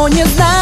Kto nie zna